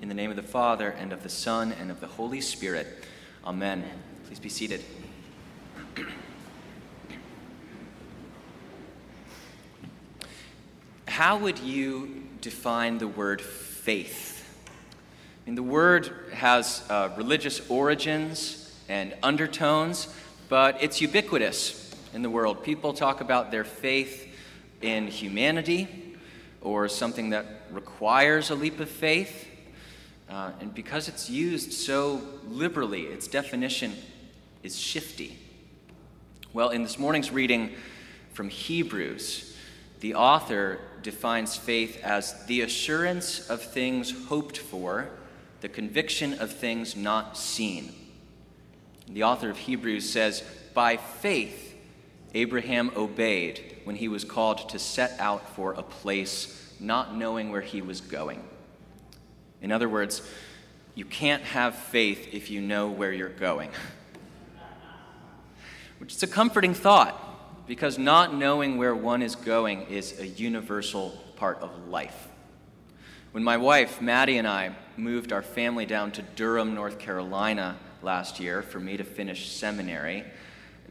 In the name of the Father, and of the Son, and of the Holy Spirit. Amen. Please be seated. How would you define the word faith? I mean, the word has uh, religious origins and undertones, but it's ubiquitous in the world. People talk about their faith in humanity or something that requires a leap of faith. Uh, and because it's used so liberally, its definition is shifty. Well, in this morning's reading from Hebrews, the author defines faith as the assurance of things hoped for, the conviction of things not seen. The author of Hebrews says, By faith, Abraham obeyed when he was called to set out for a place, not knowing where he was going. In other words, you can't have faith if you know where you're going. Which is a comforting thought, because not knowing where one is going is a universal part of life. When my wife, Maddie, and I moved our family down to Durham, North Carolina last year for me to finish seminary,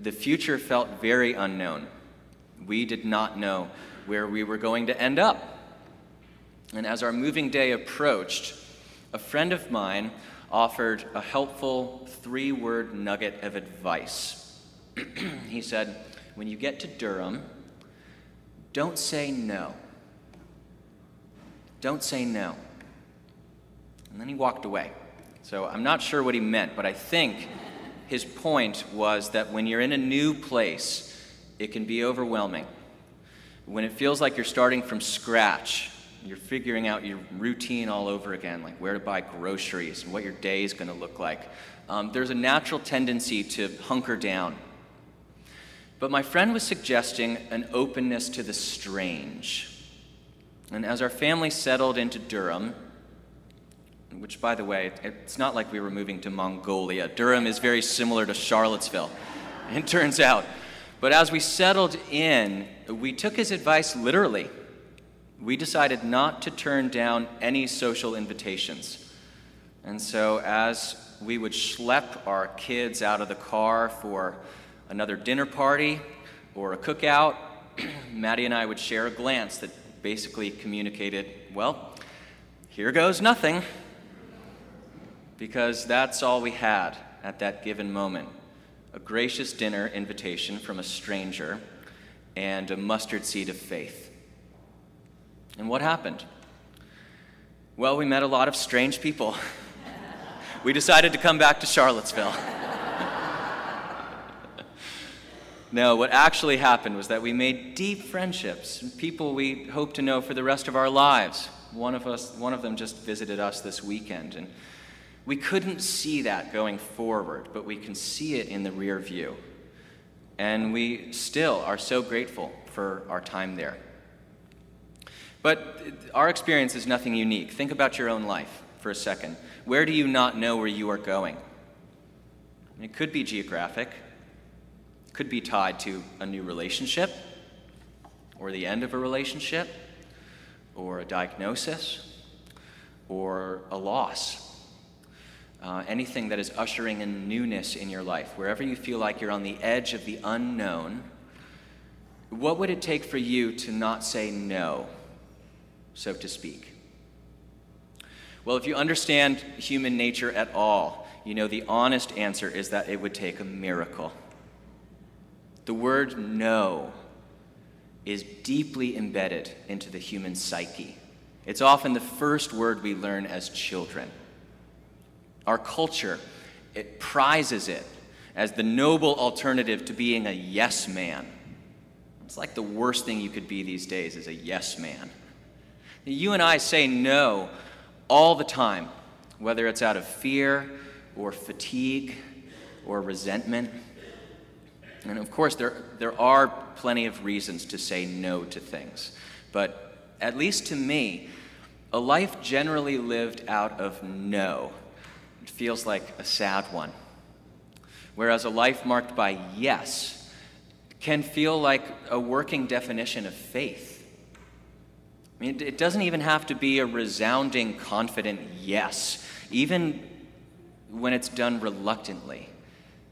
the future felt very unknown. We did not know where we were going to end up. And as our moving day approached, a friend of mine offered a helpful three word nugget of advice. he said, When you get to Durham, don't say no. Don't say no. And then he walked away. So I'm not sure what he meant, but I think his point was that when you're in a new place, it can be overwhelming. When it feels like you're starting from scratch, you're figuring out your routine all over again, like where to buy groceries and what your day is going to look like. Um, there's a natural tendency to hunker down. But my friend was suggesting an openness to the strange. And as our family settled into Durham, which, by the way, it's not like we were moving to Mongolia. Durham is very similar to Charlottesville, it turns out. But as we settled in, we took his advice literally we decided not to turn down any social invitations. And so, as we would schlep our kids out of the car for another dinner party or a cookout, Maddie and I would share a glance that basically communicated, well, here goes nothing. Because that's all we had at that given moment a gracious dinner invitation from a stranger and a mustard seed of faith. And what happened? Well, we met a lot of strange people. we decided to come back to Charlottesville. no, what actually happened was that we made deep friendships, people we hope to know for the rest of our lives. One of us, one of them just visited us this weekend, and we couldn't see that going forward, but we can see it in the rear view. And we still are so grateful for our time there. But our experience is nothing unique. Think about your own life for a second. Where do you not know where you are going? It could be geographic, could be tied to a new relationship, or the end of a relationship, or a diagnosis, or a loss. Uh, anything that is ushering in newness in your life, wherever you feel like you're on the edge of the unknown, what would it take for you to not say no so to speak? Well, if you understand human nature at all, you know the honest answer is that it would take a miracle. The word no is deeply embedded into the human psyche. It's often the first word we learn as children. Our culture, it prizes it as the noble alternative to being a yes man. It's like the worst thing you could be these days is a yes man. You and I say no all the time, whether it's out of fear or fatigue or resentment. And of course, there, there are plenty of reasons to say no to things. But at least to me, a life generally lived out of no it feels like a sad one. Whereas a life marked by yes can feel like a working definition of faith. I mean, it doesn't even have to be a resounding, confident yes, even when it's done reluctantly.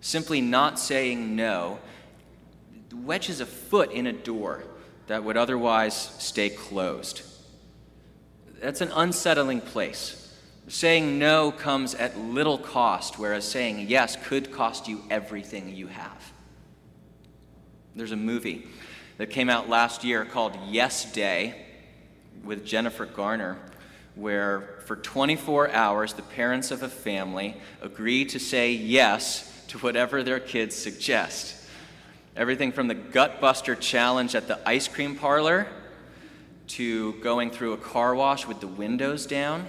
Simply not saying no wedges a foot in a door that would otherwise stay closed. That's an unsettling place. Saying no comes at little cost, whereas saying yes could cost you everything you have. There's a movie that came out last year called Yes Day with Jennifer Garner, where for 24 hours the parents of a family agree to say yes to whatever their kids suggest. Everything from the gutbuster challenge at the ice cream parlor to going through a car wash with the windows down.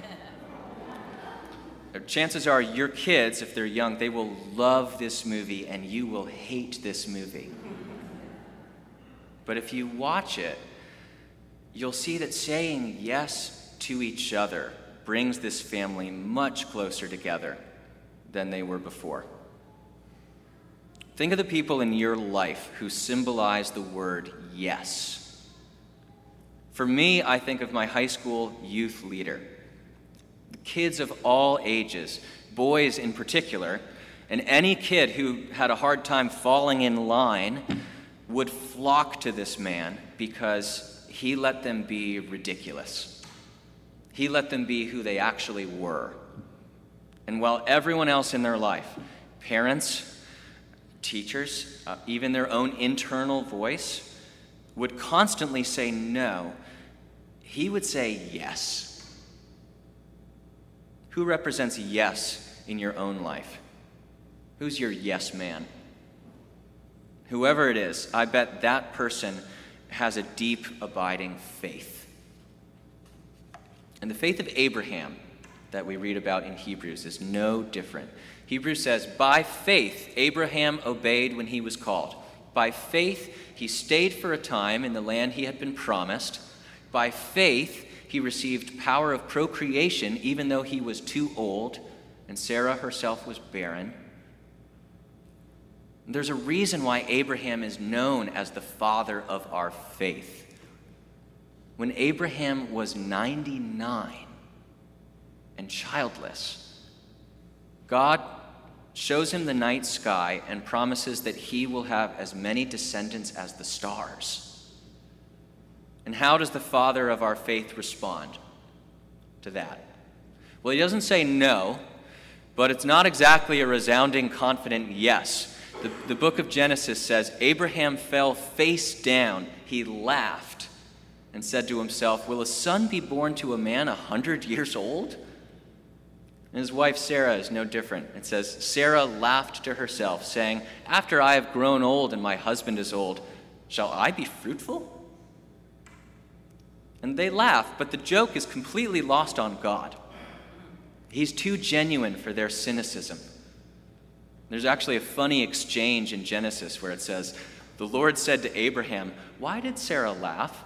Chances are your kids, if they're young, they will love this movie and you will hate this movie. But if you watch it, you'll see that saying yes to each other brings this family much closer together than they were before. Think of the people in your life who symbolize the word yes. For me, I think of my high school youth leader. Kids of all ages, boys in particular, and any kid who had a hard time falling in line would flock to this man because he let them be ridiculous. He let them be who they actually were. And while everyone else in their life, parents, teachers, uh, even their own internal voice, would constantly say no, he would say yes. Who represents yes in your own life? Who's your yes man? Whoever it is, I bet that person has a deep, abiding faith. And the faith of Abraham that we read about in Hebrews is no different. Hebrews says, By faith, Abraham obeyed when he was called. By faith, he stayed for a time in the land he had been promised. By faith, he received power of procreation even though he was too old and Sarah herself was barren. There's a reason why Abraham is known as the father of our faith. When Abraham was 99 and childless, God shows him the night sky and promises that he will have as many descendants as the stars. And how does the father of our faith respond to that? Well, he doesn't say no, but it's not exactly a resounding, confident yes. The, the book of Genesis says Abraham fell face down. He laughed and said to himself, Will a son be born to a man a hundred years old? And his wife Sarah is no different. It says, Sarah laughed to herself, saying, After I have grown old and my husband is old, shall I be fruitful? And they laugh, but the joke is completely lost on God. He's too genuine for their cynicism. There's actually a funny exchange in Genesis where it says, The Lord said to Abraham, Why did Sarah laugh?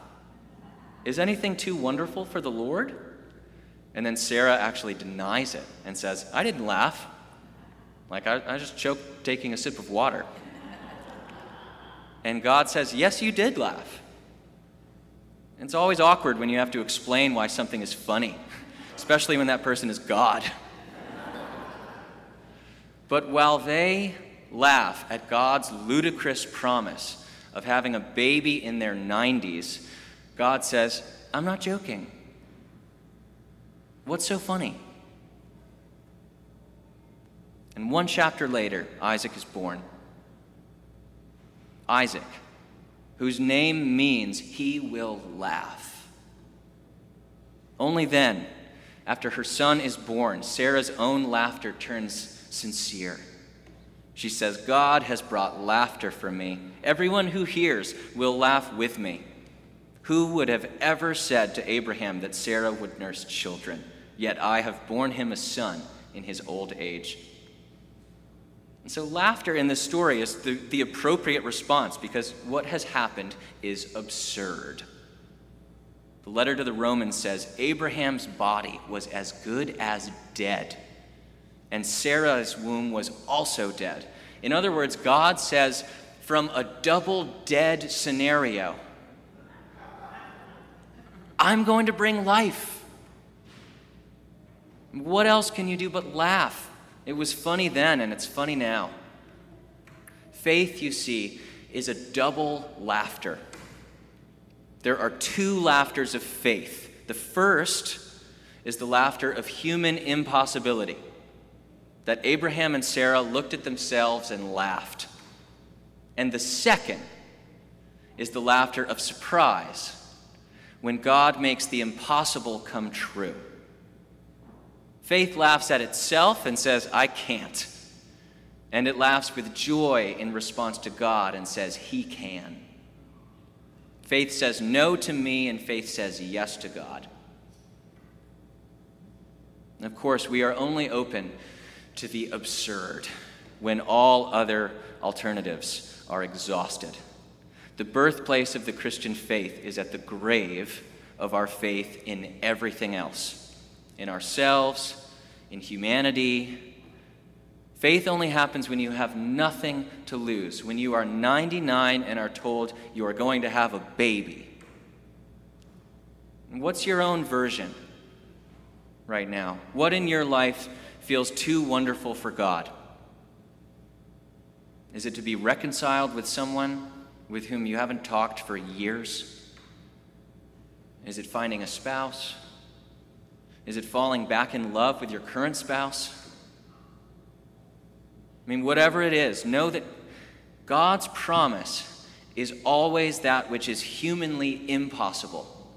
Is anything too wonderful for the Lord? And then Sarah actually denies it and says, I didn't laugh. Like, I, I just choked taking a sip of water. And God says, Yes, you did laugh. It's always awkward when you have to explain why something is funny, especially when that person is God. But while they laugh at God's ludicrous promise of having a baby in their 90s, God says, I'm not joking. What's so funny? And one chapter later, Isaac is born. Isaac, whose name means he will laugh. Only then, after her son is born, Sarah's own laughter turns sincere. She says, God has brought laughter for me. Everyone who hears will laugh with me. Who would have ever said to Abraham that Sarah would nurse children? yet I have borne him a son in his old age. And so, laughter in this story is the, the appropriate response because what has happened is absurd. The letter to the Romans says Abraham's body was as good as dead, and Sarah's womb was also dead. In other words, God says, from a double dead scenario, I'm going to bring life. What else can you do but laugh? It was funny then, and it's funny now. Faith, you see, is a double laughter. There are two laughters of faith. The first is the laughter of human impossibility, that Abraham and Sarah looked at themselves and laughed. And the second is the laughter of surprise, when God makes the impossible come true. Faith laughs at itself and says, I can't. And it laughs with joy in response to God and says, He can. Faith says no to me, and faith says yes to God. And of course, we are only open to the absurd when all other alternatives are exhausted. The birthplace of the Christian faith is at the grave of our faith in everything else in ourselves, in humanity. Faith only happens when you have nothing to lose, when you are 99 and are told you are going to have a baby. What's your own version right now? What in your life feels too wonderful for God? Is it to be reconciled with someone with whom you haven't talked for years? Is it finding a spouse? Is it falling back in love with your current spouse? I mean, whatever it is, know that God's promise is always that which is humanly impossible.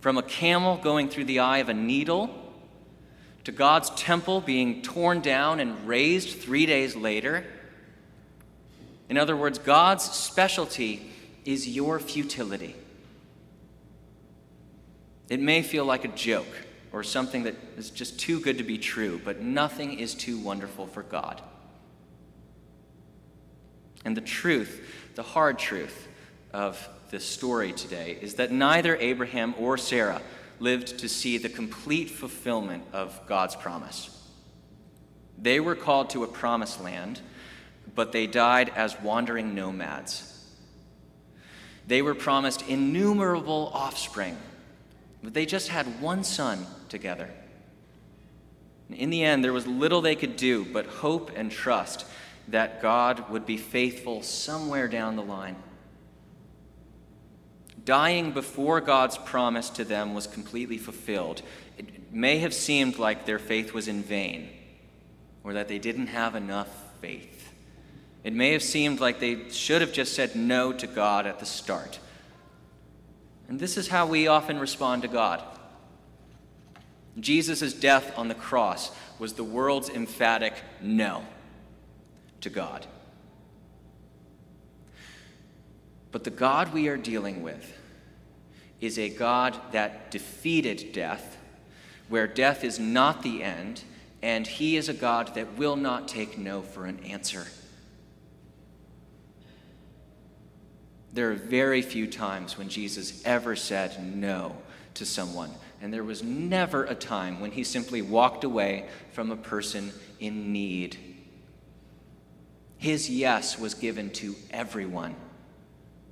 From a camel going through the eye of a needle, to God's temple being torn down and raised three days later, in other words, God's specialty is your futility. It may feel like a joke or something that is just too good to be true, but nothing is too wonderful for God. And the truth, the hard truth of this story today, is that neither Abraham or Sarah lived to see the complete fulfillment of God's promise. They were called to a promised land but they died as wandering nomads. They were promised innumerable offspring, but they just had one son together. In the end, there was little they could do but hope and trust that God would be faithful somewhere down the line. Dying before God's promise to them was completely fulfilled. It may have seemed like their faith was in vain or that they didn't have enough faith. It may have seemed like they should have just said no to God at the start. And this is how we often respond to God. Jesus' death on the cross was the world's emphatic no to God. But the God we are dealing with is a God that defeated death, where death is not the end, and He is a God that will not take no for an answer. There are very few times when Jesus ever said no to someone, and there was never a time when he simply walked away from a person in need. His yes was given to everyone,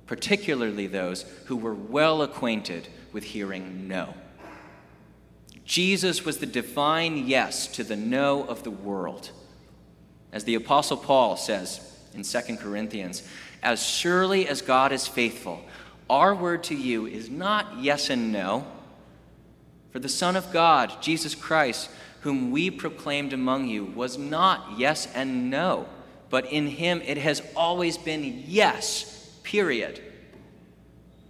particularly those who were well acquainted with hearing no. Jesus was the divine yes to the no of the world. As the Apostle Paul says in 2 Corinthians, as surely as God is faithful, our word to you is not yes and no. For the Son of God, Jesus Christ, whom we proclaimed among you, was not yes and no, but in him it has always been yes, period.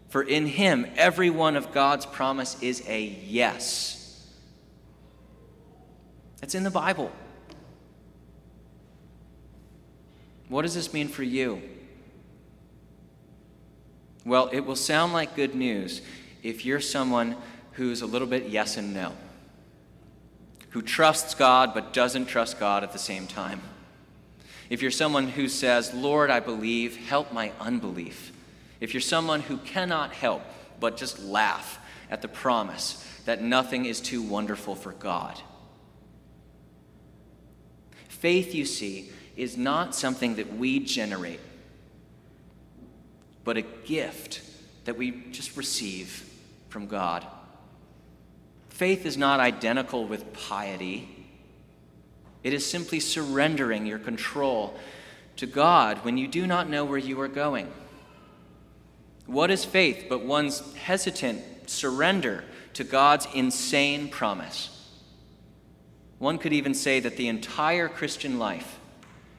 For in him every one of God's promise is a yes. It's in the Bible. What does this mean for you? Well, it will sound like good news if you're someone who's a little bit yes and no, who trusts God but doesn't trust God at the same time. If you're someone who says, Lord, I believe, help my unbelief. If you're someone who cannot help but just laugh at the promise that nothing is too wonderful for God. Faith, you see, is not something that we generate but a gift that we just receive from God. Faith is not identical with piety. It is simply surrendering your control to God when you do not know where you are going. What is faith but one's hesitant surrender to God's insane promise? One could even say that the entire Christian life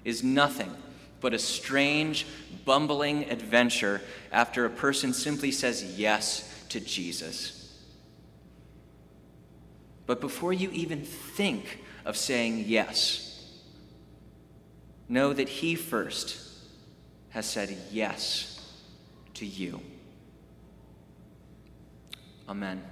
is nothing but a strange, bumbling adventure after a person simply says yes to Jesus. But before you even think of saying yes, know that He first has said yes to you. Amen.